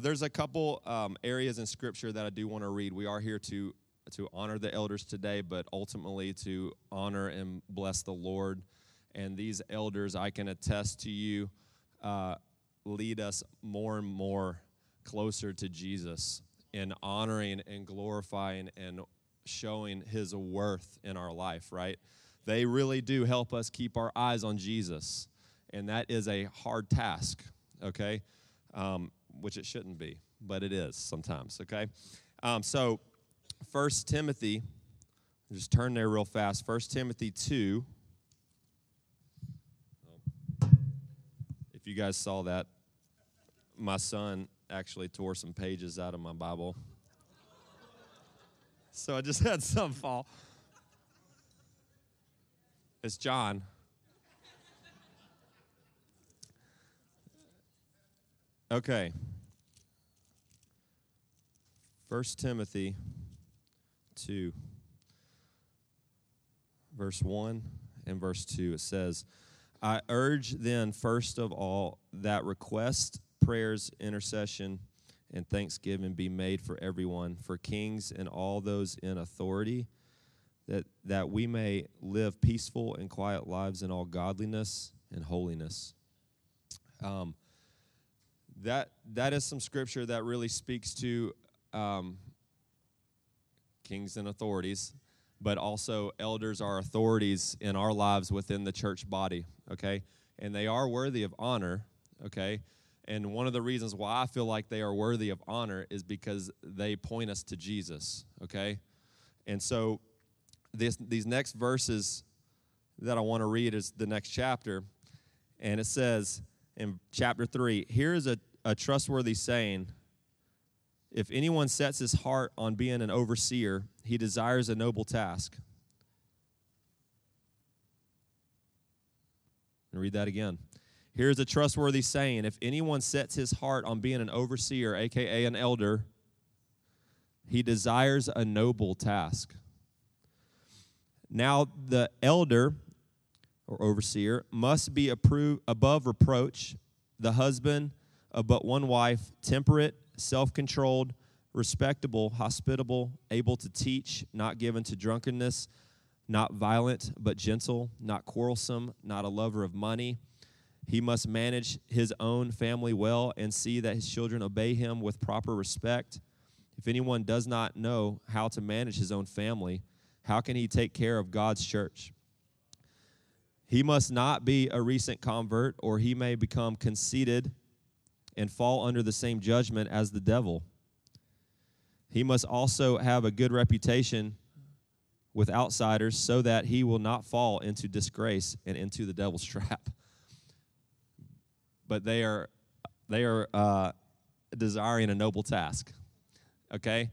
there's a couple um, areas in Scripture that I do want to read. We are here to to honor the elders today, but ultimately to honor and bless the Lord. And these elders, I can attest to you, uh, lead us more and more closer to Jesus in honoring and glorifying and showing His worth in our life. Right? They really do help us keep our eyes on Jesus, and that is a hard task. Okay. Um, which it shouldn't be, but it is sometimes, okay? Um, so, First Timothy, just turn there real fast. First Timothy 2. If you guys saw that, my son actually tore some pages out of my Bible. So I just had some fall. It's John. Okay. First Timothy 2, verse 1 and verse 2. It says, I urge then, first of all, that request, prayers, intercession, and thanksgiving be made for everyone, for kings and all those in authority, that, that we may live peaceful and quiet lives in all godliness and holiness. Um, that that is some scripture that really speaks to um, kings and authorities, but also elders are authorities in our lives within the church body. Okay, and they are worthy of honor. Okay, and one of the reasons why I feel like they are worthy of honor is because they point us to Jesus. Okay, and so this these next verses that I want to read is the next chapter, and it says in chapter 3 here is a a trustworthy saying if anyone sets his heart on being an overseer, he desires a noble task. And read that again. Here's a trustworthy saying if anyone sets his heart on being an overseer, aka an elder, he desires a noble task. Now, the elder or overseer must be approved above reproach, the husband of but one wife, temperate, self controlled, respectable, hospitable, able to teach, not given to drunkenness, not violent, but gentle, not quarrelsome, not a lover of money. He must manage his own family well and see that his children obey him with proper respect. If anyone does not know how to manage his own family, how can he take care of God's church? He must not be a recent convert, or he may become conceited and fall under the same judgment as the devil. He must also have a good reputation with outsiders so that he will not fall into disgrace and into the devil's trap. But they are they are uh, desiring a noble task, okay?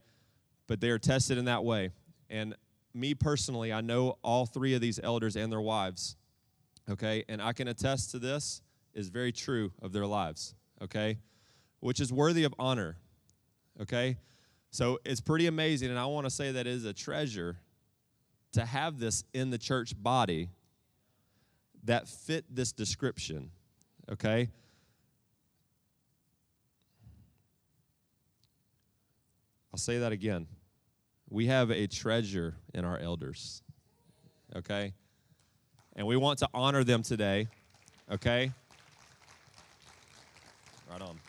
But they are tested in that way. And me personally, I know all three of these elders and their wives, okay? And I can attest to this is very true of their lives okay? Which is worthy of honor, okay? So it's pretty amazing, and I want to say that it is a treasure to have this in the church body that fit this description, okay? I'll say that again. We have a treasure in our elders, okay? And we want to honor them today, okay? Right on.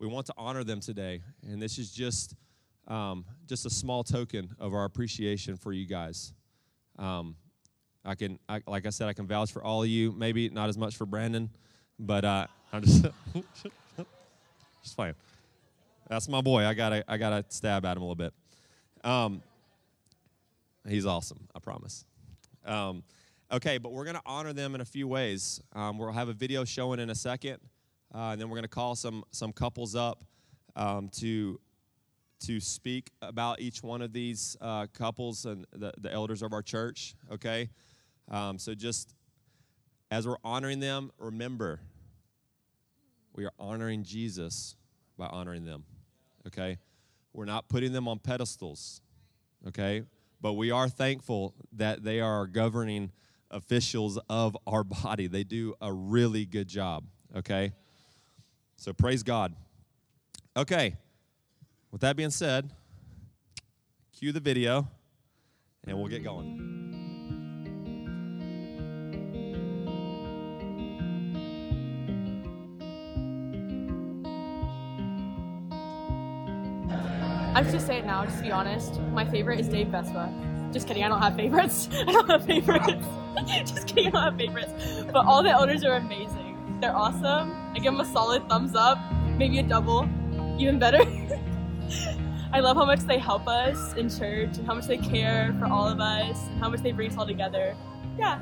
We want to honor them today, and this is just um, just a small token of our appreciation for you guys. Um, I can, I, like I said, I can vouch for all of you. Maybe not as much for Brandon, but uh, I'm just just playing. That's my boy. I gotta, I gotta stab at him a little bit. Um, he's awesome. I promise. Okay, but we're going to honor them in a few ways. Um, we'll have a video showing in a second, uh, and then we're going to call some some couples up um, to to speak about each one of these uh, couples and the, the elders of our church. Okay, um, so just as we're honoring them, remember we are honoring Jesus by honoring them. Okay, we're not putting them on pedestals. Okay, but we are thankful that they are governing officials of our body. They do a really good job, okay? So praise God. Okay, with that being said, cue the video and we'll get going. I should just say it now, just to be honest. My favorite is Dave Vespa. Just kidding, I don't have favorites. I don't have favorites. just kidding, I don't have favorites. But all the elders are amazing. They're awesome. I give them a solid thumbs up, maybe a double, even better. I love how much they help us in church and how much they care for all of us and how much they bring us all together. Yeah.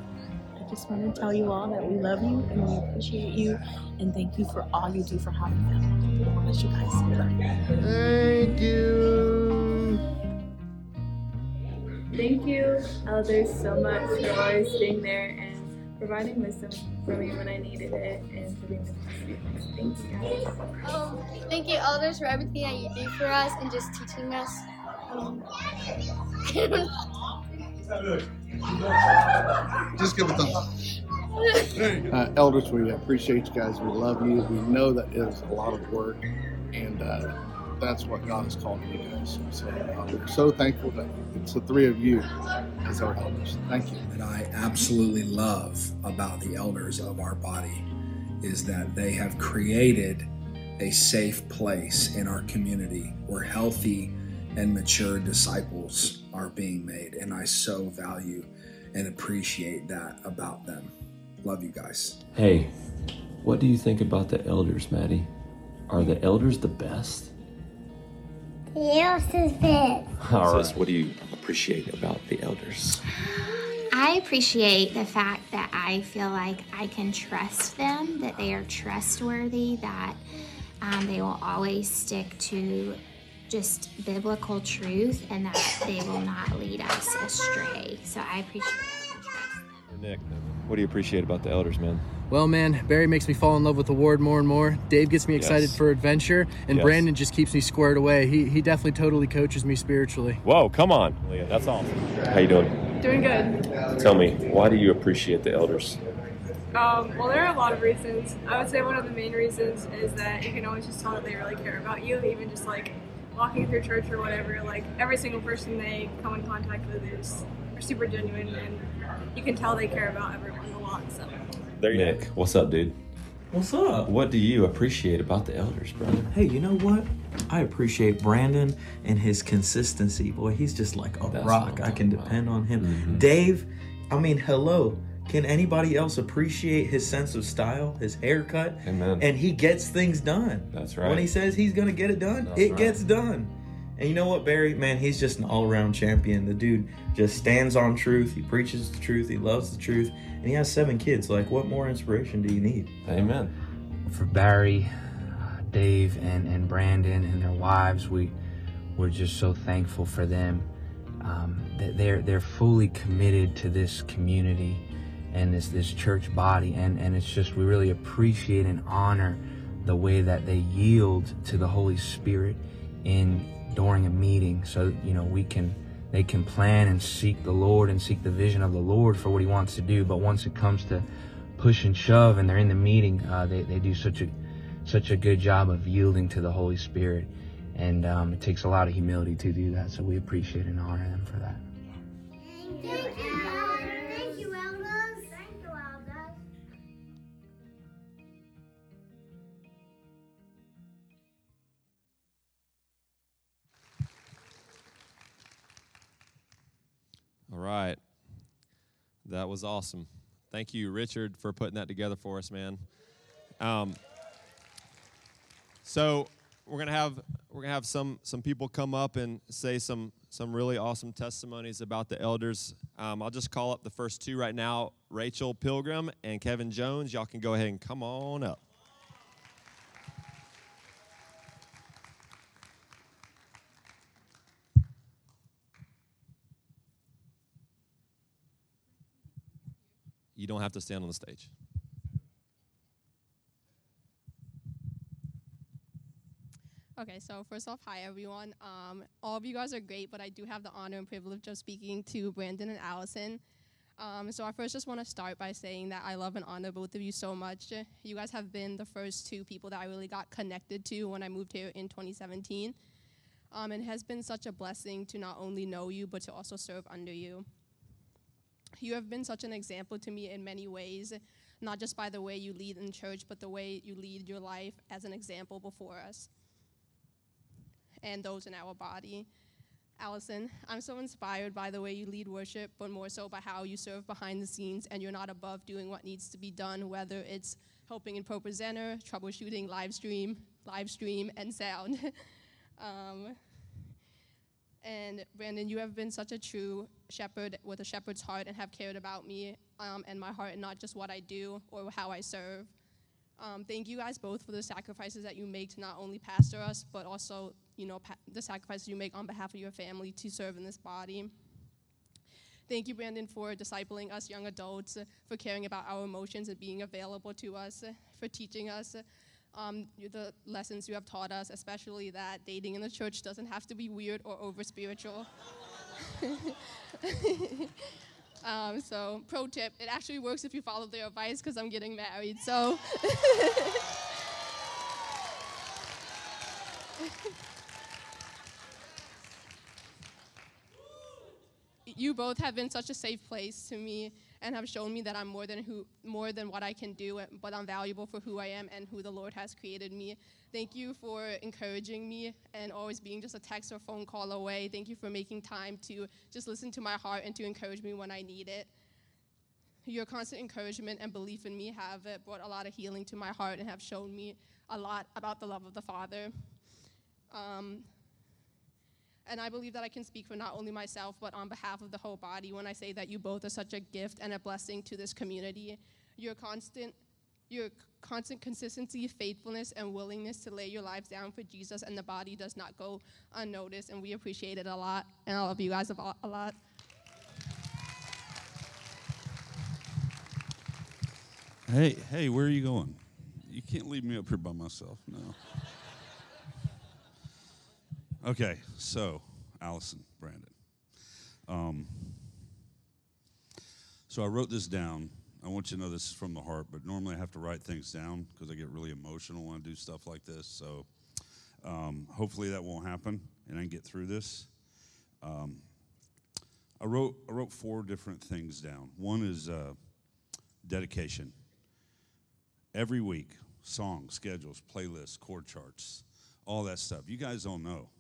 I just want to tell you all that we love you and we appreciate you and thank you for all you do for having them. God bless you guys. We love you. Thank you. Thank you, elders, so much for always being there and providing wisdom for me when I needed it and for being the Thank you, guys. Um, thank you, elders, for everything that you do for us and just teaching us. Um, Just give a thumbs up. Uh, elders, we appreciate you guys. We love you. We know that it is a lot of work, and uh, that's what God has called you guys. So uh, we're so thankful that it's the three of you as our elders. Thank you. that I absolutely love about the elders of our body is that they have created a safe place in our community where healthy and mature disciples are being made. And I so value and appreciate that about them. Love you guys. Hey, what do you think about the elders, Maddie? Are the elders the best? Yes, is it? All Sis, what do you appreciate about the elders? I appreciate the fact that I feel like I can trust them, that they are trustworthy, that um, they will always stick to just biblical truth, and that they will not lead us astray. So I appreciate Nick, what do you appreciate about the elders, man? Well, man, Barry makes me fall in love with the Ward more and more. Dave gets me excited Yes. for adventure, and Yes. Brandon just keeps me squared away. He, he definitely totally coaches me spiritually. Whoa, come on. That's awesome. How you doing? Doing good. Tell me, why do you appreciate the elders? Um, well, there are a lot of reasons. I would say one of the main reasons is that you can always just tell that they really care about you, even just like walking through church or whatever. Like every single person they come in contact with is are super genuine, and you can tell they care about everyone a lot. So. There you Nick, what's up, dude? What's up? What do you appreciate about the elders, brother? Hey, you know what? I appreciate Brandon and his consistency. Boy, he's just like a That's rock. I'm can talking depend on him. Mhm. Dave, I mean, hello. Can anybody else appreciate his sense of style, his haircut? Amen. And he gets things done. That's right. When he says he's going to get it done, That's it right. gets done. And you know what, Barry? Man, he's just an all around champion. The dude just stands on truth. He preaches the truth. He loves the truth. And he has seven kids. Like, what more inspiration do you need? Amen. for Barry, uh, Dave, and, and Brandon and their wives. We we're just so thankful for them. Um, that they're they're fully committed to this community and this this church body, and and it's just we really appreciate and honor the way that they yield to the Holy Spirit in during a meeting, so you know we can they can plan and seek the Lord and seek the vision of the Lord for what He wants to do. But once it comes to push and shove and they're in the meeting, uh, they, they do such a such a good job of yielding to the Holy Spirit. And um, it takes a lot of humility to do that. So we appreciate and honor them for that. That was awesome. Thank you, Richard, for putting that together for us, man. Um, so we're gonna have we're gonna have some some people come up and say some some really awesome testimonies about the elders. Um, I'll just call up the first two right now: Rachel Pilgrim and Kevin Jones. Y'all can go ahead and come on up. Don't have to stand on the stage. Okay, so first off, hi everyone. Um, all of you guys are great, but I do have the honor and privilege of speaking to Brandon and Allison. Um, so I first just want to start by saying that I love and honor both of you so much. You guys have been the first two people that I really got connected to when I moved here in 2017. Um, and it has been such a blessing to not only know you, but to also serve under you. You have been such an example to me in many ways, not just by the way you lead in church, but the way you lead your life as an example before us and those in our body. Allison, I'm so inspired by the way you lead worship, but more so by how you serve behind the scenes and you're not above doing what needs to be done, whether it's helping in ProPresenter, troubleshooting live stream, live stream, and sound. um, and Brandon, you have been such a true shepherd with a shepherd's heart and have cared about me um, and my heart and not just what I do or how I serve. Um, thank you guys both for the sacrifices that you make to not only pastor us, but also, you know, pa- the sacrifices you make on behalf of your family to serve in this body. Thank you, Brandon, for discipling us young adults, for caring about our emotions and being available to us, for teaching us um, the lessons you have taught us, especially that dating in the church doesn't have to be weird or over spiritual. Um, so, pro tip: it actually works if you follow their advice because I'm getting married. So. you both have been such a safe place to me and have shown me that I'm more than who more than what I can do, but I'm valuable for who I am and who the Lord has created me. Thank you for encouraging me and always being just a text or phone call away. Thank you for making time to just listen to my heart and to encourage me when I need it. Your constant encouragement and belief in me have brought a lot of healing to my heart and have shown me a lot about the love of the Father. Um, and I believe that I can speak for not only myself, but on behalf of the whole body when I say that you both are such a gift and a blessing to this community. Your constant, your constant consistency, faithfulness, and willingness to lay your lives down for Jesus and the body does not go unnoticed, and we appreciate it a lot. And I love you guys a lot. Hey, hey, where are you going? You can't leave me up here by myself. No. Okay, so Allison, Brandon. Um, so I wrote this down. I want you to know this is from the heart, but normally I have to write things down because I get really emotional when I do stuff like this. So um, hopefully that won't happen and I can get through this. Um, I wrote I wrote four different things down. One is uh, dedication. Every week, songs, schedules, playlists, chord charts, all that stuff. You guys don't know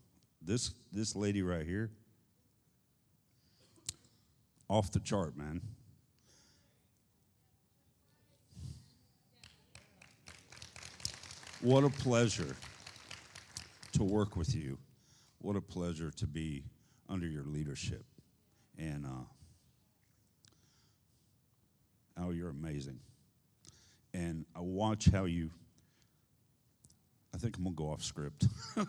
this this lady right here off the chart, man. What a pleasure to work with you. What a pleasure to be under your leadership. And uh, oh, you're amazing. And I watch how you. I think I'm gonna go off script.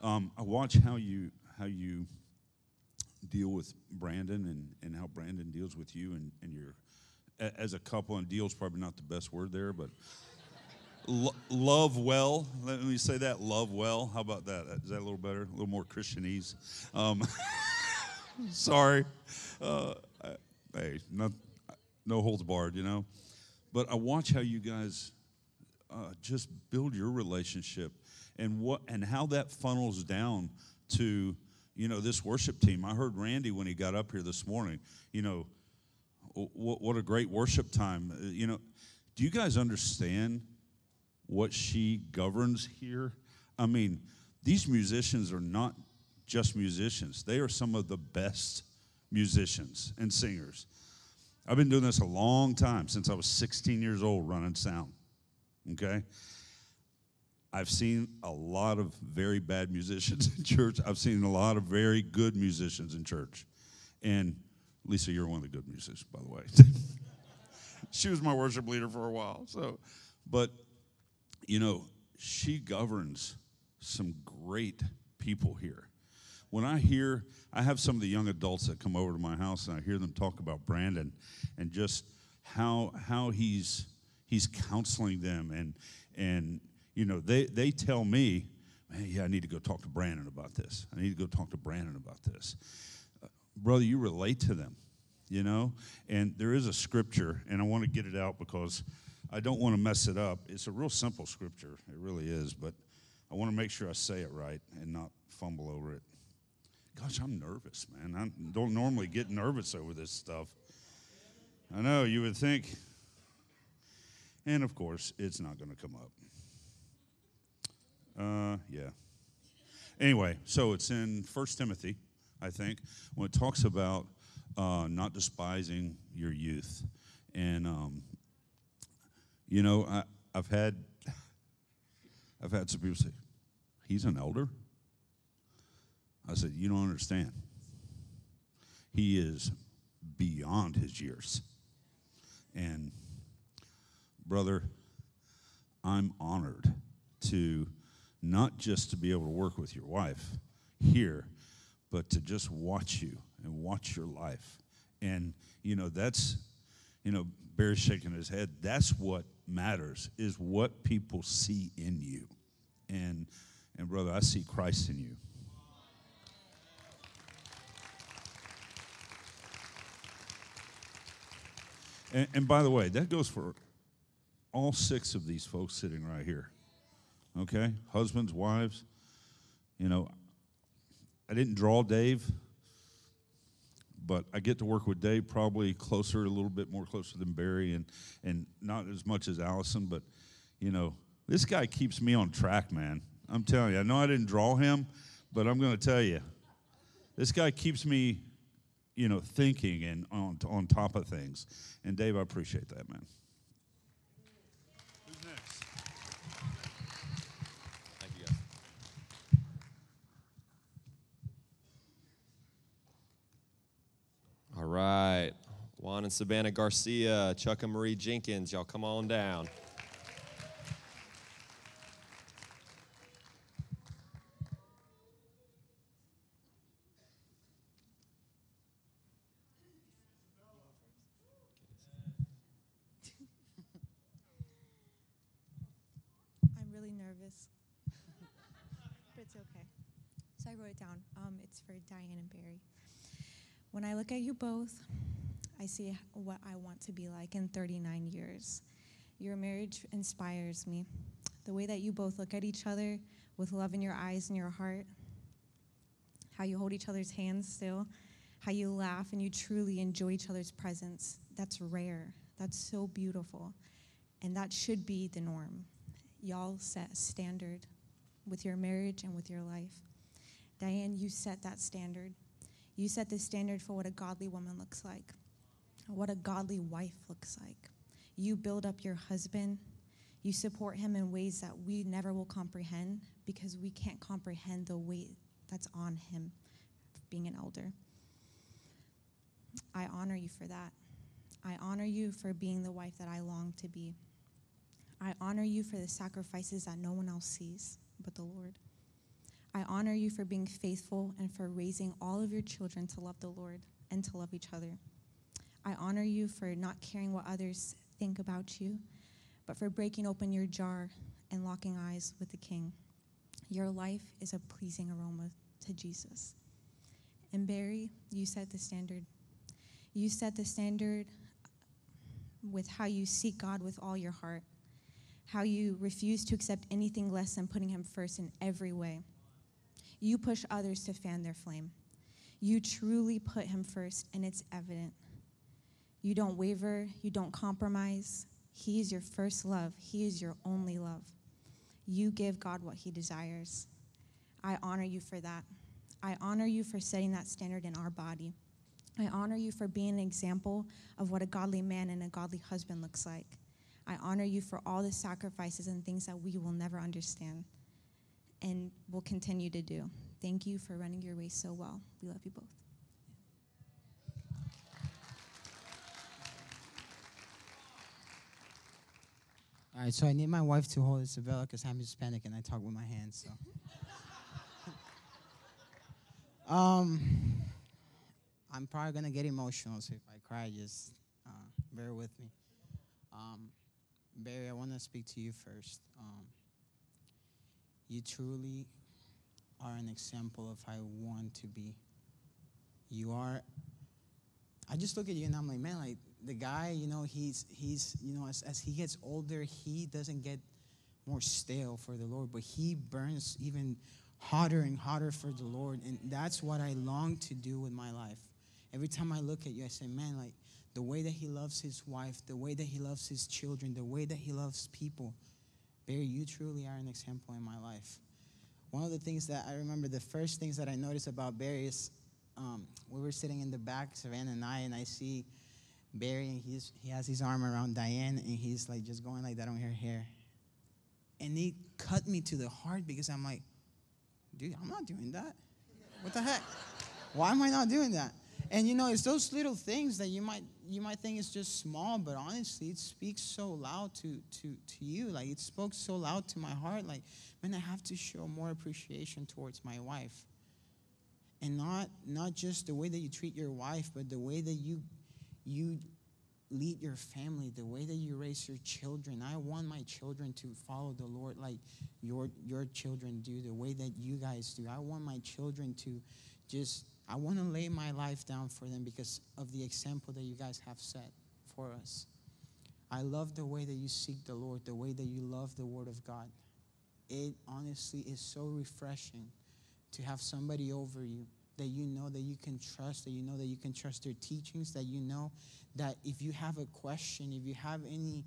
Um, I watch how you how you deal with Brandon and, and how Brandon deals with you and, and your as a couple and deals probably not the best word there, but lo- love well. Let me say that love well. How about that? Is that a little better? A little more Christianese. Um, sorry. Uh, hey, not, no holds barred, you know. But I watch how you guys uh, just build your relationship and what and how that funnels down to you know this worship team. I heard Randy when he got up here this morning. You know, what, what a great worship time. Uh, you know, do you guys understand what she governs here? I mean, these musicians are not just musicians; they are some of the best musicians and singers. I've been doing this a long time since I was 16 years old running sound. Okay? I've seen a lot of very bad musicians in church. I've seen a lot of very good musicians in church. And Lisa, you're one of the good musicians, by the way. she was my worship leader for a while. So, but you know, she governs some great people here. When I hear, I have some of the young adults that come over to my house, and I hear them talk about Brandon and just how how he's he's counseling them and and you know, they, they tell me, man, yeah, I need to go talk to Brandon about this. I need to go talk to Brandon about this. Uh, brother, you relate to them. you know? And there is a scripture, and I want to get it out because I don't want to mess it up. It's a real simple scripture, it really is, but I want to make sure I say it right and not fumble over it. Gosh, I'm nervous, man. I don't normally get nervous over this stuff. I know, you would think. And of course, it's not going to come up. Uh, yeah. Anyway, so it's in First Timothy, I think, when it talks about uh, not despising your youth. And, um, you know, I, I've had I've had some people say, he's an elder? I said, you don't understand. He is beyond his years. And, brother, I'm honored to not just to be able to work with your wife here, but to just watch you and watch your life. And, you know, that's, you know, Barry's shaking his head. That's what matters, is what people see in you. And, and brother, I see Christ in you. And, and by the way, that goes for all six of these folks sitting right here. Okay? Husbands, wives. You know, I didn't draw Dave, but I get to work with Dave probably closer, a little bit more closer than Barry, and, and not as much as Allison, but, you know, this guy keeps me on track, man. I'm telling you. I know I didn't draw him, but I'm going to tell you, this guy keeps me you know, thinking and on, on top of things. And Dave, I appreciate that, man. Who's next? Thank you, guys. All right. Juan and Savannah Garcia, Chuck and Marie Jenkins, y'all come on down. I'm really nervous. but it's okay. So I wrote it down. Um, it's for Diane and Barry. When I look at you both, I see what I want to be like in 39 years. Your marriage inspires me. The way that you both look at each other with love in your eyes and your heart, how you hold each other's hands still, how you laugh and you truly enjoy each other's presence. That's rare. That's so beautiful. And that should be the norm. Y'all set a standard with your marriage and with your life. Diane, you set that standard. You set the standard for what a godly woman looks like, what a godly wife looks like. You build up your husband. You support him in ways that we never will comprehend because we can't comprehend the weight that's on him being an elder. I honor you for that. I honor you for being the wife that I long to be. I honor you for the sacrifices that no one else sees but the Lord. I honor you for being faithful and for raising all of your children to love the Lord and to love each other. I honor you for not caring what others think about you, but for breaking open your jar and locking eyes with the King. Your life is a pleasing aroma to Jesus. And Barry, you set the standard. You set the standard with how you seek God with all your heart, how you refuse to accept anything less than putting Him first in every way. You push others to fan their flame. You truly put Him first, and it's evident. You don't waver, you don't compromise. He is your first love, He is your only love. You give God what He desires. I honor you for that. I honor you for setting that standard in our body. I honor you for being an example of what a godly man and a godly husband looks like. I honor you for all the sacrifices and things that we will never understand and will continue to do. Thank you for running your race so well. We love you both. All right, so I need my wife to hold Isabella because I'm Hispanic and I talk with my hands. So, um, I'm probably gonna get emotional. So if I cry, just uh, bear with me. Um, Barry, I want to speak to you first. Um, you truly are an example of how I want to be. You are I just look at you and I'm like, man, like the guy, you know, he's he's you know, as, as he gets older, he doesn't get more stale for the Lord, but he burns even hotter and hotter for the Lord. And that's what I long to do with my life. Every time I look at you, I say, man, like the way that he loves his wife, the way that he loves his children, the way that he loves people. Barry, you truly are an example in my life. One of the things that I remember, the first things that I noticed about Barry is um, we were sitting in the back, Savannah and I, and I see Barry, and he's, he has his arm around Diane, and he's like just going like that on her hair. And he cut me to the heart because I'm like, dude, I'm not doing that. What the heck? Why am I not doing that? And you know, it's those little things that you might you might think it's just small, but honestly, it speaks so loud to to to you. Like it spoke so loud to my heart. Like, man, I have to show more appreciation towards my wife and not not just the way that you treat your wife but the way that you you lead your family the way that you raise your children i want my children to follow the lord like your your children do the way that you guys do i want my children to just i want to lay my life down for them because of the example that you guys have set for us i love the way that you seek the lord the way that you love the word of god it honestly is so refreshing to have somebody over you that you know that you can trust, that you know that you can trust their teachings, that you know that if you have a question, if you have any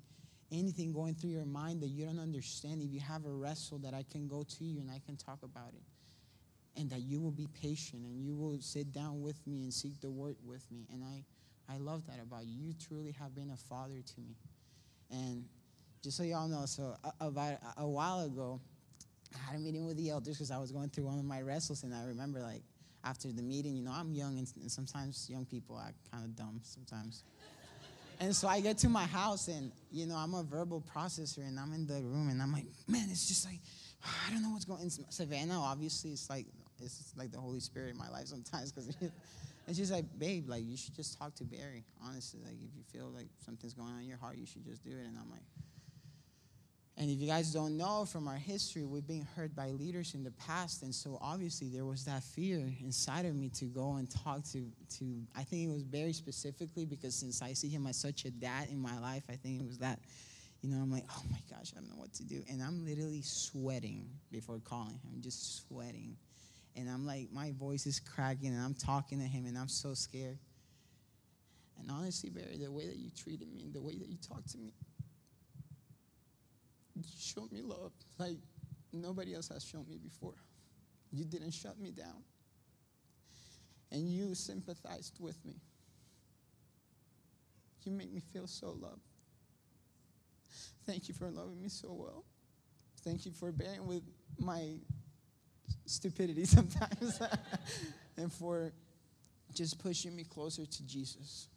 anything going through your mind that you don't understand, if you have a wrestle that I can go to you and I can talk about it. And that you will be patient and you will sit down with me and seek the word with me. And I, I love that about you. You truly have been a father to me. And just so y'all know, so about a while ago, I had a meeting with the elders because I was going through one of my wrestles, and I remember like after the meeting, you know, I'm young, and, and sometimes young people are kind of dumb sometimes. and so I get to my house, and you know, I'm a verbal processor, and I'm in the room, and I'm like, man, it's just like I don't know what's going. on. Savannah, obviously, it's like it's like the Holy Spirit in my life sometimes because. And she's like, babe, like you should just talk to Barry. Honestly, like if you feel like something's going on in your heart, you should just do it. And I'm like, and if you guys don't know from our history, we've been hurt by leaders in the past. And so obviously there was that fear inside of me to go and talk to, to I think it was Barry specifically because since I see him as such a dad in my life, I think it was that, you know, I'm like, oh my gosh, I don't know what to do. And I'm literally sweating before calling him, just sweating. And I'm like, my voice is cracking and I'm talking to him and I'm so scared. And honestly, Barry, the way that you treated me, the way that you talked to me, you showed me love like nobody else has shown me before. You didn't shut me down. And you sympathized with me. You make me feel so loved. Thank you for loving me so well. Thank you for bearing with my stupidity sometimes and for just pushing me closer to Jesus.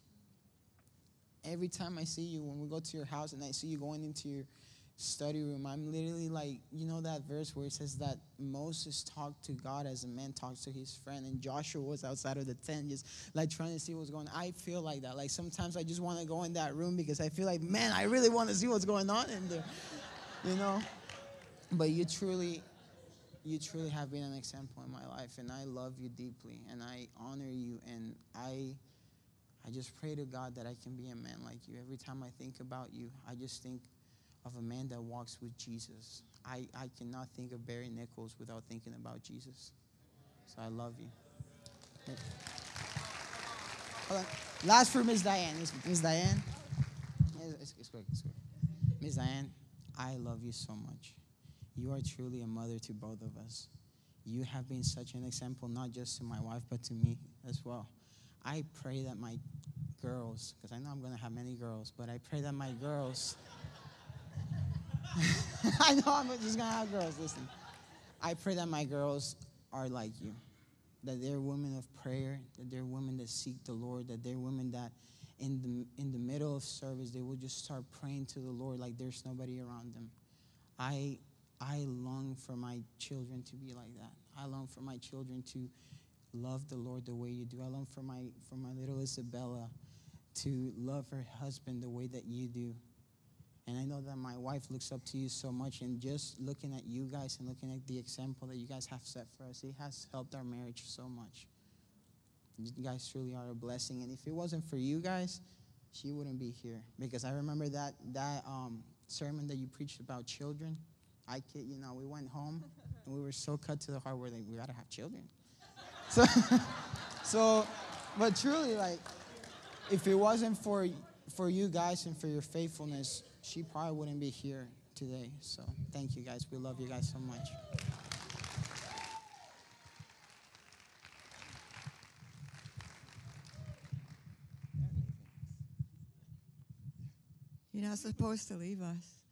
Every time I see you, when we go to your house and I see you going into your study room, I'm literally like, you know that verse where it says that Moses talked to God as a man talks to his friend, and Joshua was outside of the tent just like trying to see what's going on. I feel like that. Like sometimes I just want to go in that room because I feel like, man, I really want to see what's going on in there, you know? But you truly, you truly have been an example in my life, and I love you deeply, and I honor you, and I. I just pray to God that I can be a man like you. Every time I think about you, I just think of a man that walks with Jesus. I, I cannot think of Barry Nichols without thinking about Jesus. So I love you. Last for Miss Diane. Miss Diane. It's, it's quick, it's quick. Miss Diane, I love you so much. You are truly a mother to both of us. You have been such an example, not just to my wife, but to me as well. I pray that my girls, because I know I'm going to have many girls, but I pray that my girls I know I'm just gonna have girls. Listen, I pray that my girls are like you, that they're women of prayer, that they're women that seek the Lord, that they're women that in the in the middle of service they will just start praying to the Lord like there's nobody around them. I I long for my children to be like that. I long for my children to love the Lord the way you do. I long for my for my little Isabella to love her husband the way that you do. And I know that my wife looks up to you so much. And just looking at you guys and looking at the example that you guys have set for us, it has helped our marriage so much. You guys truly are a blessing. And if it wasn't for you guys, she wouldn't be here. Because I remember that that um, sermon that you preached about children. I kid you know, we went home and we were so cut to the heart. Like, we gotta have children. So, so, but truly, like, if it wasn't for for you guys and for your faithfulness, she probably wouldn't be here today. So, thank you guys. We love you guys so much. You're not supposed to leave us.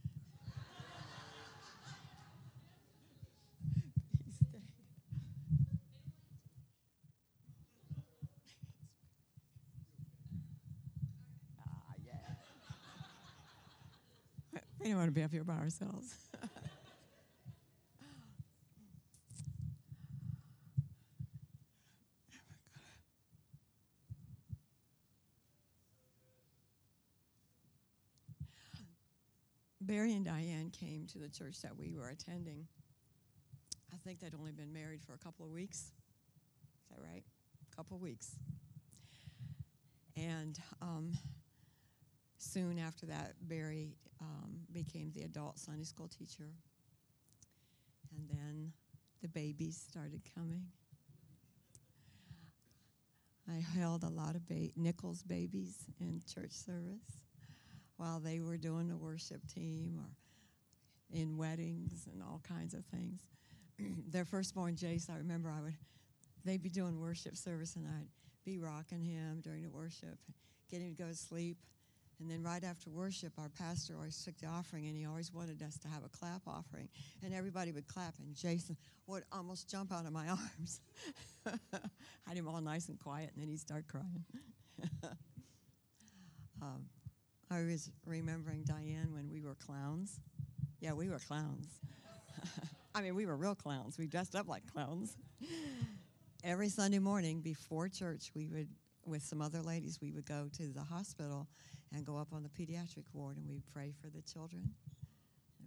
We don't want to be up here by ourselves. Barry and Diane came to the church that we were attending. I think they'd only been married for a couple of weeks. Is that right? A couple of weeks. And um, soon after that, Barry um, became the adult Sunday school teacher. And then the babies started coming. I held a lot of ba- Nichols babies in church service while they were doing the worship team or in weddings and all kinds of things. Their firstborn Jace, I remember I would they'd be doing worship service and I'd be rocking him during the worship, getting him to go to sleep. And then right after worship, our pastor always took the offering, and he always wanted us to have a clap offering. And everybody would clap, and Jason would almost jump out of my arms. Had him all nice and quiet, and then he'd start crying. um, I was remembering Diane when we were clowns. Yeah, we were clowns. I mean, we were real clowns. We dressed up like clowns. Every Sunday morning before church, we would, with some other ladies, we would go to the hospital and go up on the pediatric ward and we'd pray for the children.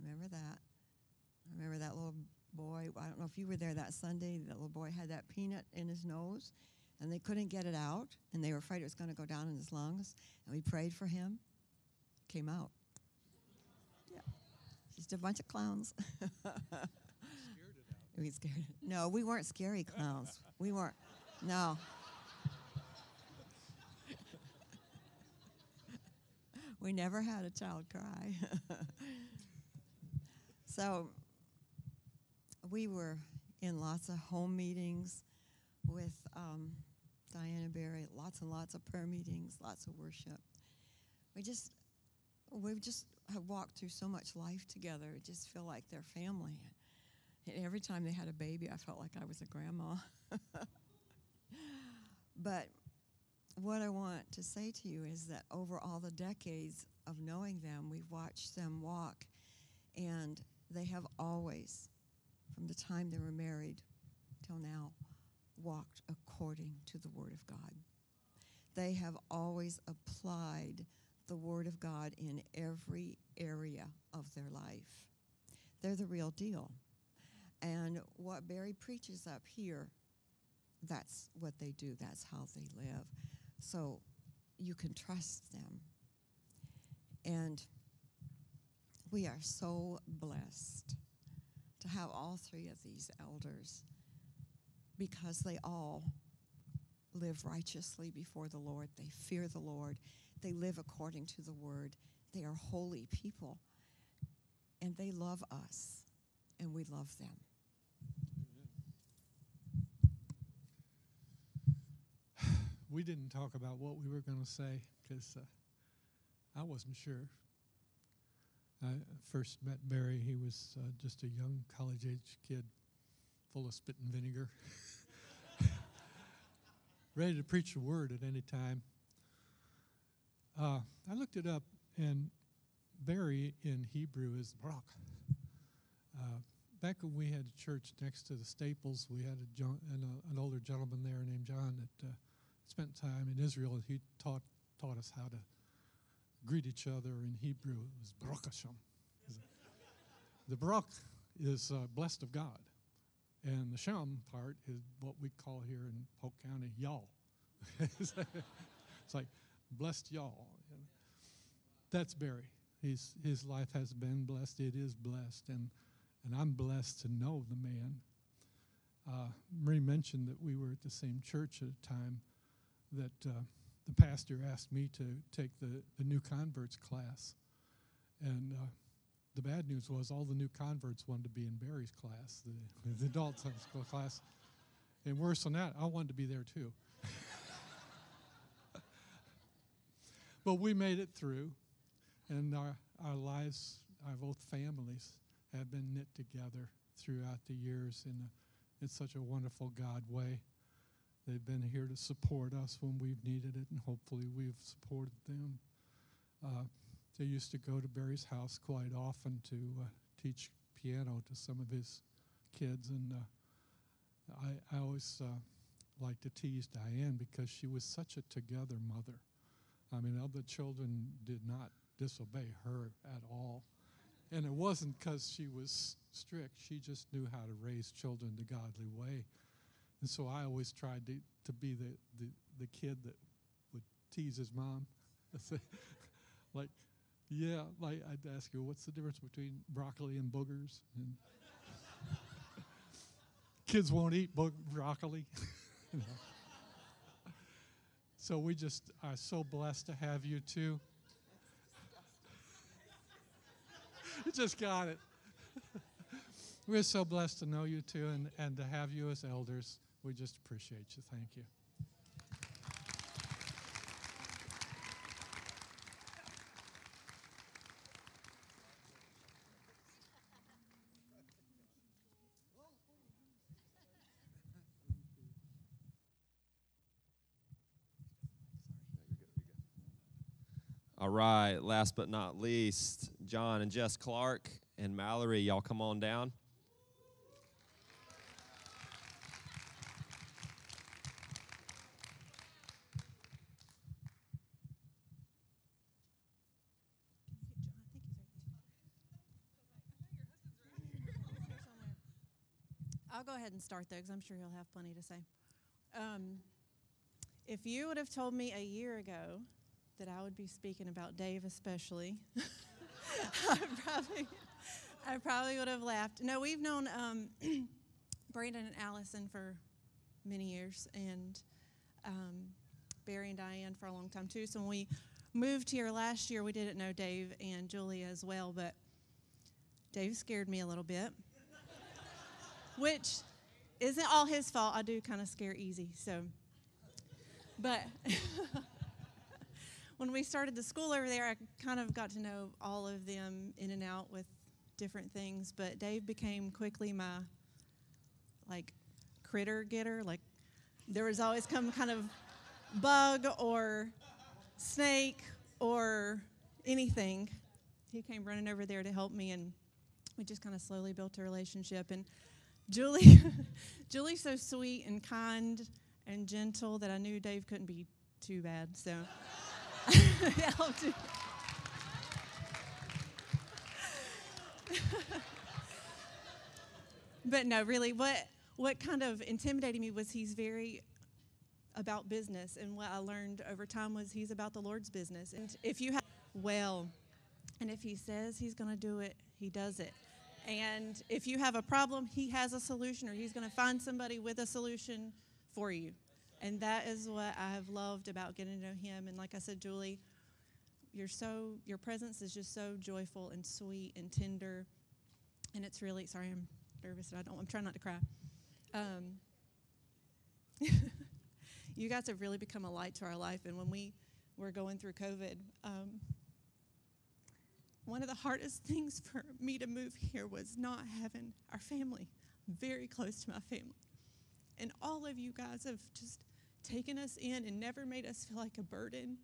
Remember that? I remember that little boy. I don't know if you were there that Sunday. That little boy had that peanut in his nose and they couldn't get it out and they were afraid it was going to go down in his lungs. And we prayed for him. Came out. Yeah. Just a bunch of clowns. we scared it. No, we weren't scary clowns. We weren't. No. We never had a child cry. so we were in lots of home meetings with um, Diana Barry, lots and lots of prayer meetings, lots of worship. We just, we just have walked through so much life together. I just feel like they're family. And every time they had a baby, I felt like I was a grandma. but what I want to say to you is that over all the decades of knowing them, we've watched them walk, and they have always, from the time they were married till now, walked according to the Word of God. They have always applied the Word of God in every area of their life. They're the real deal. And what Barry preaches up here, that's what they do, that's how they live. So you can trust them. And we are so blessed to have all three of these elders because they all live righteously before the Lord. They fear the Lord. They live according to the word. They are holy people. And they love us, and we love them. We didn't talk about what we were going to say because uh, I wasn't sure. I first met Barry. He was uh, just a young college age kid, full of spit and vinegar, ready to preach the word at any time. Uh, I looked it up, and Barry in Hebrew is Barak. Uh, back when we had a church next to the Staples, we had a, an, uh, an older gentleman there named John that uh, spent time in Israel. He taught taught us how to greet each other in Hebrew. It was Baruch Hashem. The Baruch is uh, blessed of God, and the Shem part is what we call here in Polk County Y'all, it's like, blessed y'all. That's Barry. He's, his life has been blessed. It is blessed. And, and I'm blessed to know the man. Uh, Marie mentioned that we were at the same church at a time that uh, the pastor asked me to take the, the new converts class. And uh, the bad news was all the new converts wanted to be in Barry's class, the, the adult class. And worse than that, I wanted to be there too. but we made it through, and our, our lives, our both families, have been knit together throughout the years in, a, in such a wonderful God way. They've been here to support us when we've needed it, and hopefully we've supported them. Uh, they used to go to Barry's house quite often to uh, teach piano to some of his kids, and uh, I, I, always uh, like to tease Diane because she was such a together mother. I mean, other children did not disobey her at all. And it wasn't because she was strict, she just knew how to raise children the godly way. And so I always tried to, to be the, the, the kid that would tease his mom. like, yeah, like I'd ask her, what's the difference between broccoli and boogers? And kids won't eat bo- broccoli. So we just are so blessed to have you too. you just got it. We're so blessed to know you too and, and to have you as elders. We just appreciate you. Thank you. All right, last but not least, John and Jess Clark and Mallory, y'all come on down. Ahead and start though, because I'm sure he'll have plenty to say. Um, if you would have told me a year ago that I would be speaking about Dave, especially, I probably, I probably would have laughed. No, we've known um, Brandon and Allison for many years, and um, Barry and Diane for a long time too. So when we moved here last year, we didn't know Dave and Julia as well, but Dave scared me a little bit, which isn't all his fault. I do kind of scare easy, so. But when we started the school over there, I kind of got to know all of them in and out with different things. But Dave became quickly my like critter getter. Like there was always some kind of bug or snake or anything. He came running over there to help me, and we just kind of slowly built a relationship. And Julie, Julie's so sweet and kind and gentle that I knew Dave couldn't be too bad. So. but no, really, what what kind of intimidated me was he's very about business, and what I learned over time was he's about the Lord's business. And if you have well, and if he says he's going to do it, he does it. And if you have a problem, he has a solution, or he's going to find somebody with a solution for you. And that is what I have loved about getting to know him. And like I said, Julie, you're so your presence is just so joyful and sweet and tender. And it's really sorry, I'm nervous. I don't. I'm trying not to cry. Um, you guys have really become a light to our life. And when we were going through COVID, um, one of the hardest things for me to move here was not having our family very close to my family. And all of you guys have just taken us in and never made us feel like a burden.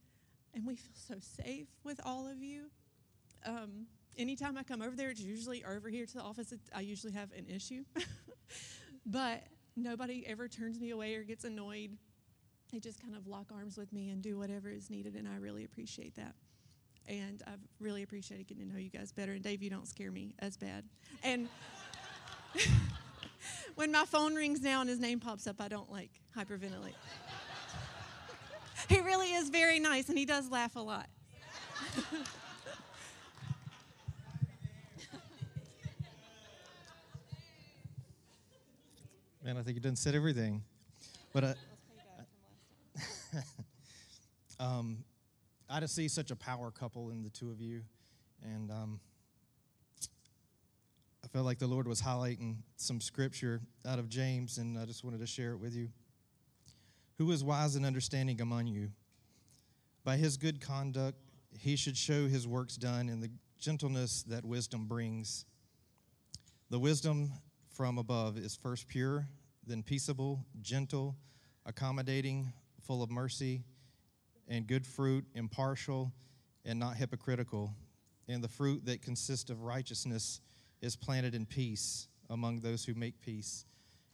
And we feel so safe with all of you. Um, anytime I come over there, it's usually over here to the office, I usually have an issue. but nobody ever turns me away or gets annoyed. They just kind of lock arms with me and do whatever is needed, and I really appreciate that. And I've really appreciated getting to know you guys better. And Dave, you don't scare me as bad. And when my phone rings now and his name pops up, I don't like hyperventilate. he really is very nice, and he does laugh a lot. Man, I think you done said everything. But uh, um, I just see such a power couple in the two of you, and um, I felt like the Lord was highlighting some scripture out of James, and I just wanted to share it with you. Who is wise and understanding among you? By his good conduct, he should show his works done in the gentleness that wisdom brings. The wisdom from above is first pure, then peaceable, gentle, accommodating, full of mercy and good fruit, impartial and not hypocritical. And the fruit that consists of righteousness is planted in peace among those who make peace.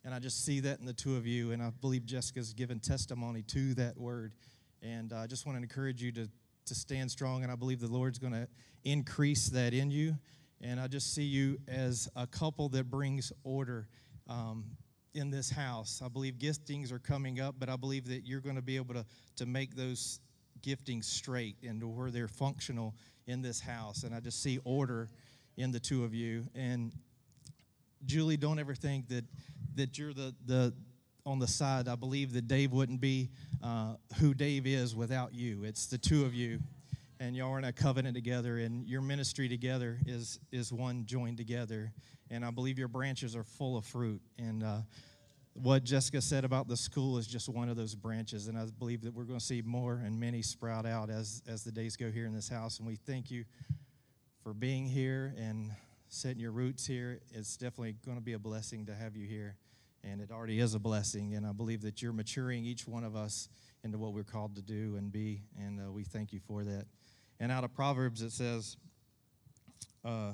And I just see that in the two of you, and I believe Jessica's given testimony to that word. And I just want to encourage you to, to stand strong, and I believe the Lord's going to increase that in you. And I just see you as a couple that brings order um, in this house. I believe giftings are coming up, but I believe that you're going to be able to, to make those giftings straight and to where they're functional in this house. And I just see order in the two of you. And Julie, don't ever think that that you're the the on the side. I believe that Dave wouldn't be uh, who Dave is without you. It's the two of you, and y'all are in a covenant together, and your ministry together is is one joined together. And I believe your branches are full of fruit. And uh, what Jessica said about the school is just one of those branches, and I believe that we're going to see more and many sprout out as as the days go here in this house. And we thank you for being here and setting your roots here. It's definitely going to be a blessing to have you here, and it already is a blessing. And I believe that you're maturing each one of us into what we're called to do and be, and uh, we thank you for that. And out of Proverbs, it says, uh,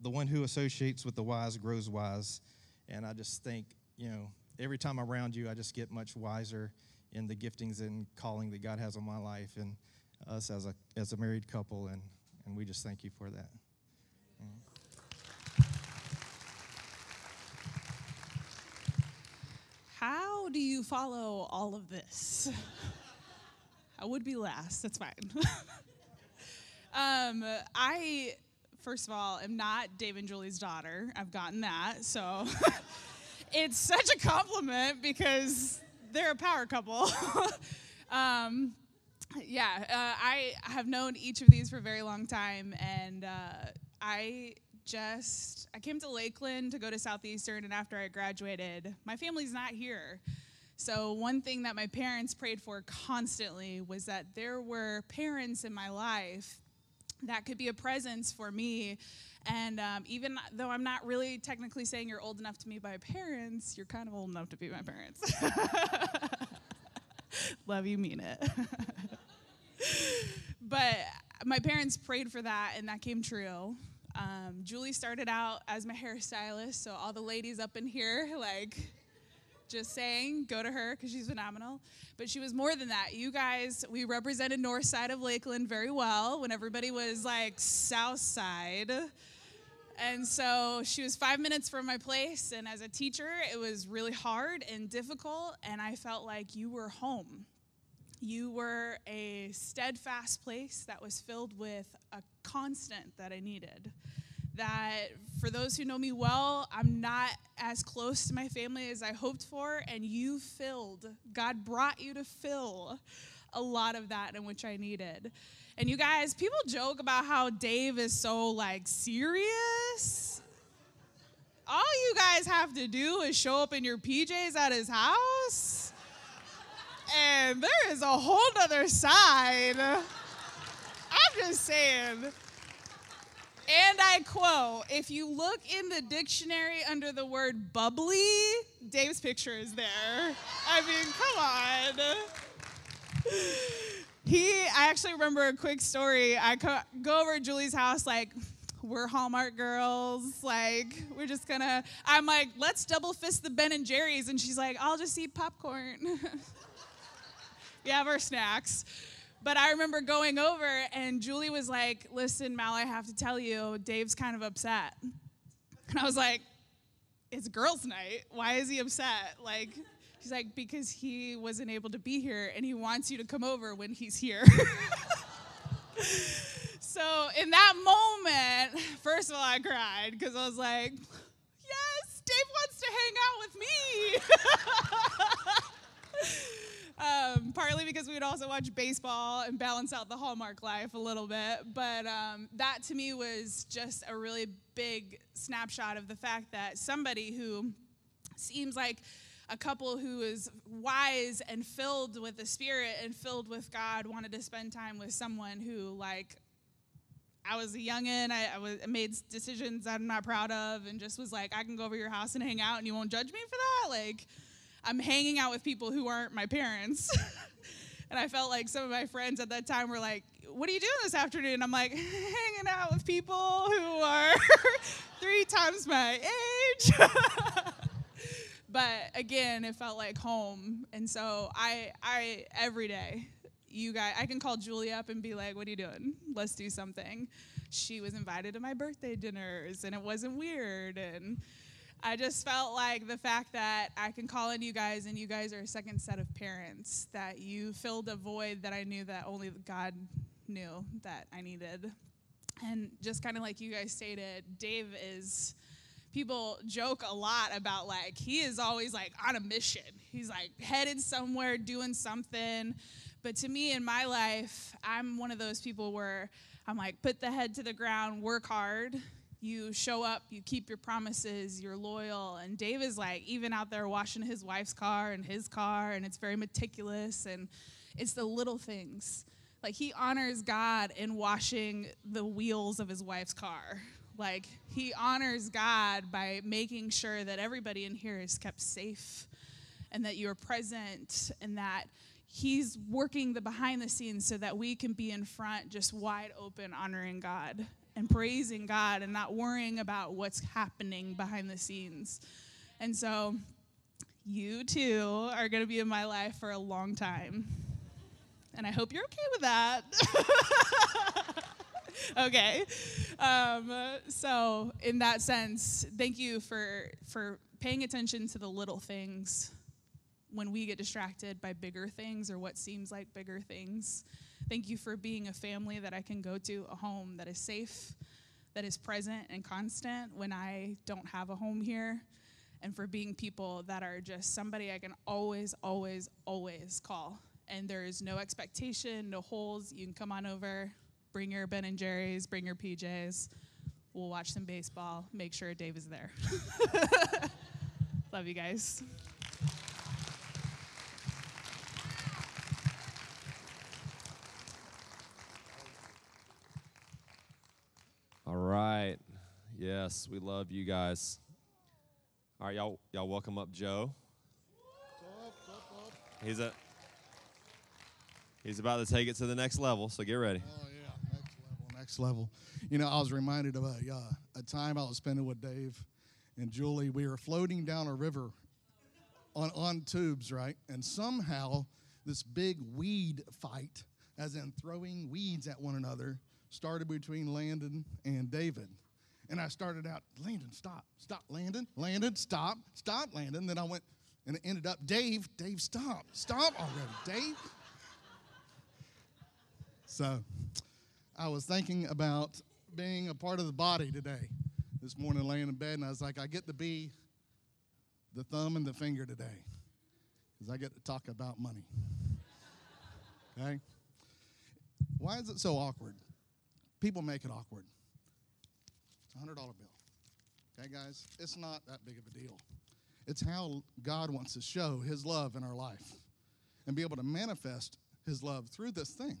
"The one who associates with the wise grows wise." And I just think, you know, every time I'm around you, I just get much wiser in the giftings and calling that God has on my life, and us as a as a married couple, and and we just thank you for that. How do you follow all of this? I would be last. That's fine. um, I, first of all, am not Dave and Julie's daughter. I've gotten that. So it's such a compliment because they're a power couple. um, yeah, uh, I have known each of these for a very long time, and uh, I just I came to Lakeland to go to Southeastern, and after I graduated, my family's not here. So one thing that my parents prayed for constantly was that there were parents in my life that could be a presence for me. And um, even though I'm not really technically saying you're old enough to be my parents, you're kind of old enough to be my parents. Love you, mean it. but my parents prayed for that, and that came true. Um, Julie started out as my hairstylist, so all the ladies up in here, like, just saying, go to her because she's phenomenal. But she was more than that. You guys, we represented north side of Lakeland very well when everybody was like south side. And so she was five minutes from my place. And as a teacher, it was really hard and difficult. And I felt like you were home. You were a steadfast place that was filled with a constant that I needed. That for those who know me well, I'm not as close to my family as I hoped for, and you filled, God brought you to fill a lot of that in which I needed. And you guys, people joke about how Dave is so like serious. All you guys have to do is show up in your PJs at his house and there is a whole other side. I'm just saying. And I quote If you look in the dictionary under the word bubbly, Dave's picture is there. I mean, come on. He, I actually remember a quick story. I co- go over to Julie's house, like, we're Hallmark girls. Like, we're just gonna, I'm like, let's double fist the Ben and Jerry's. And she's like, I'll just eat popcorn. we have our snacks. But I remember going over, and Julie was like, Listen, Mal, I have to tell you, Dave's kind of upset. And I was like, It's girls' night. Why is he upset? Like, He's like, because he wasn't able to be here and he wants you to come over when he's here. so in that moment, first of all, I cried because I was like, yes, Dave wants to hang out with me. um, partly because we would also watch baseball and balance out the Hallmark life a little bit. But um, that to me was just a really big snapshot of the fact that somebody who seems like a couple who is wise and filled with the Spirit and filled with God wanted to spend time with someone who, like, I was a youngin'. I, I, was, I made decisions I'm not proud of, and just was like, I can go over your house and hang out, and you won't judge me for that. Like, I'm hanging out with people who aren't my parents. and I felt like some of my friends at that time were like, What are you doing this afternoon? I'm like, Hanging out with people who are three times my age. but again, it felt like home. And so I, I every day, you guys, I can call Julie up and be like, What are you doing? Let's do something. She was invited to my birthday dinners, and it wasn't weird. And I just felt like the fact that I can call on you guys and you guys are a second set of parents, that you filled a void that I knew that only God knew that I needed. And just kind of like you guys stated, Dave is people joke a lot about like he is always like on a mission. He's like headed somewhere doing something. But to me in my life, I'm one of those people where I'm like put the head to the ground, work hard, you show up, you keep your promises, you're loyal. And Dave is like even out there washing his wife's car and his car, and it's very meticulous. And it's the little things. Like he honors God in washing the wheels of his wife's car. Like he honors God by making sure that everybody in here is kept safe and that you're present and that he's working the behind the scenes so that we can be in front just wide open honoring God and praising God and not worrying about what's happening behind the scenes. And so, you too are going to be in my life for a long time. And I hope you're okay with that. okay. Um, so, in that sense, thank you for, for paying attention to the little things when we get distracted by bigger things or what seems like bigger things. Thank you for being a family that I can go to, a home that is safe, that is present and constant when I don't have a home here, and for being people that are just somebody I can always, always, always call. And there is no expectation, no holes. You can come on over, bring your Ben and Jerry's, bring your PJs. We'll watch some baseball, make sure Dave is there. Love you guys. All right. Yes, we love you guys. All right, y'all, y'all welcome up Joe. He's a he's about to take it to the next level, so get ready. Oh yeah, next level, next level. You know, I was reminded of a uh, a time I was spending with Dave and Julie. We were floating down a river on on tubes, right? And somehow this big weed fight, as in throwing weeds at one another, started between Landon and David. And I started out, Landon, stop, stop, Landon, Landon, stop, stop, Landon. Then I went and it ended up, Dave, Dave, stop, stop already, Dave. So I was thinking about being a part of the body today. This morning, laying in bed, and I was like, I get to be the thumb and the finger today because I get to talk about money. Okay? Why is it so awkward? People make it awkward. It's a $100 bill. Okay, guys? It's not that big of a deal. It's how God wants to show His love in our life and be able to manifest His love through this thing.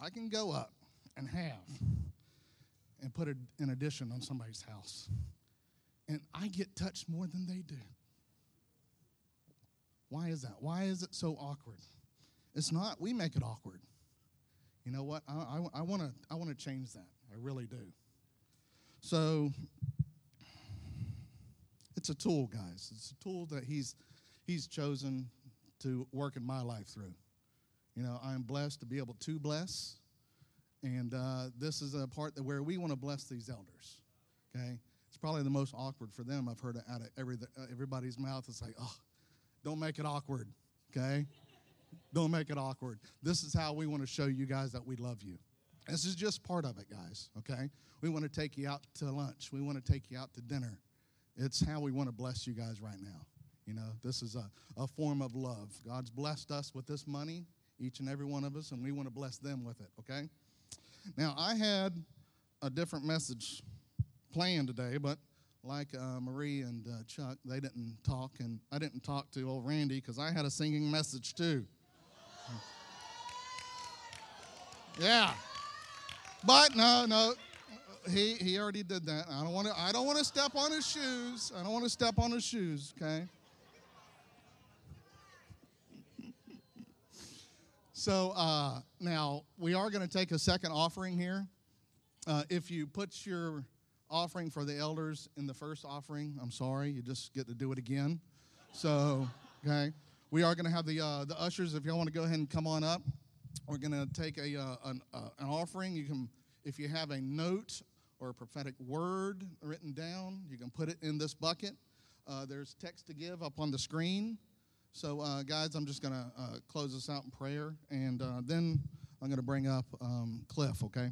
I can go up and have and put an addition on somebody's house, and I get touched more than they do. Why is that? Why is it so awkward? It's not, we make it awkward. You know what? I, I, I want to I wanna change that. I really do. So, it's a tool, guys. It's a tool that he's, he's chosen to work in my life through. You know, I'm blessed to be able to bless. And uh, this is a part that where we want to bless these elders. Okay? It's probably the most awkward for them. I've heard it out of every, everybody's mouth. It's like, oh, Don't make it awkward, okay? Don't make it awkward. This is how we want to show you guys that we love you. This is just part of it, guys, okay? We want to take you out to lunch. We want to take you out to dinner. It's how we want to bless you guys right now. You know, this is a, a form of love. God's blessed us with this money, each and every one of us, and we want to bless them with it, okay? Now, I had a different message planned today, but like uh, Marie and uh, Chuck, they didn't talk, and I didn't talk to old Randy because I had a singing message too. Yeah. But no, no, he he already did that. I don't want to. I don't want to step on his shoes. I don't want to step on his shoes. Okay. So uh, now we are going to take a second offering here. Uh, if you put your offering for the elders in the first offering, I'm sorry, you just get to do it again. So, okay, we are going to have the uh, the ushers. If y'all want to go ahead and come on up, we're going to take a uh, an, uh, an offering. You can, if you have a note or a prophetic word written down, you can put it in this bucket. Uh, there's text to give up on the screen. So, uh, guys, I'm just going to uh, close this out in prayer, and then I'm going to bring up um, Cliff, okay?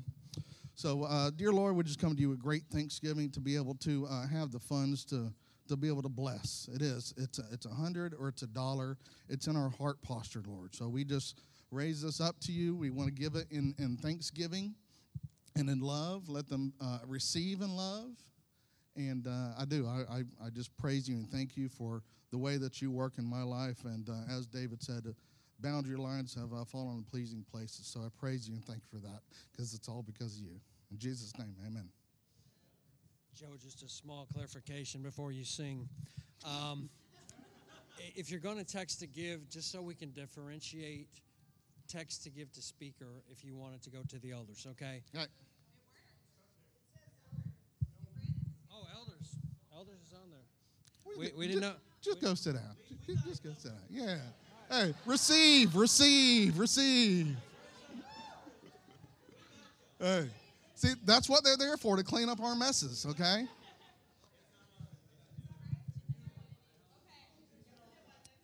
So, dear Lord, we just come to you with great thanksgiving to be able to have the funds to, to be able to bless. It is. It's a, it's a hundred or it's a dollar. It's in our heart posture, Lord. So we just raise this up to you. We want to give it in, in thanksgiving and in love. Let them uh, receive in love. And uh, I do. I, I, I, just praise you and thank you for the way that you work in my life. And uh, as David said, uh, boundary lines have uh, fallen in pleasing places. So I praise you and thank you for that because it's all because of you. In Jesus' name, amen. Joe, just a small clarification before you sing. Um, if you're going to text to give, just so we can differentiate text to give to speaker if you want it to go to the elders, okay? Right. Oh, elders. Elders is on there. We, we didn't know. Just go sit down. Just, just go sit down. Yeah. Hey, receive, receive, receive. Hey, see, that's what they're there for to clean up our messes, okay?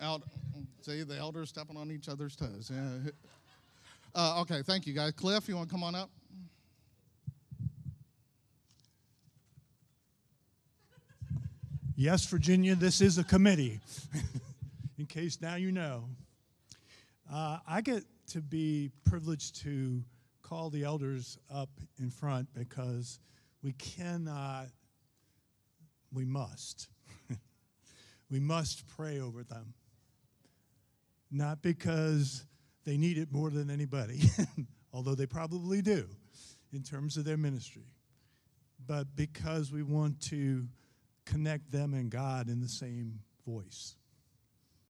Out, see, the elders stepping on each other's toes. Yeah. Uh, okay, thank you guys. Cliff, you want to come on up? Yes, Virginia, this is a committee, in case now you know. Uh, I get to be privileged to call the elders up in front because we cannot, we must. we must pray over them. Not because they need it more than anybody, although they probably do in terms of their ministry, but because we want to connect them and God in the same voice.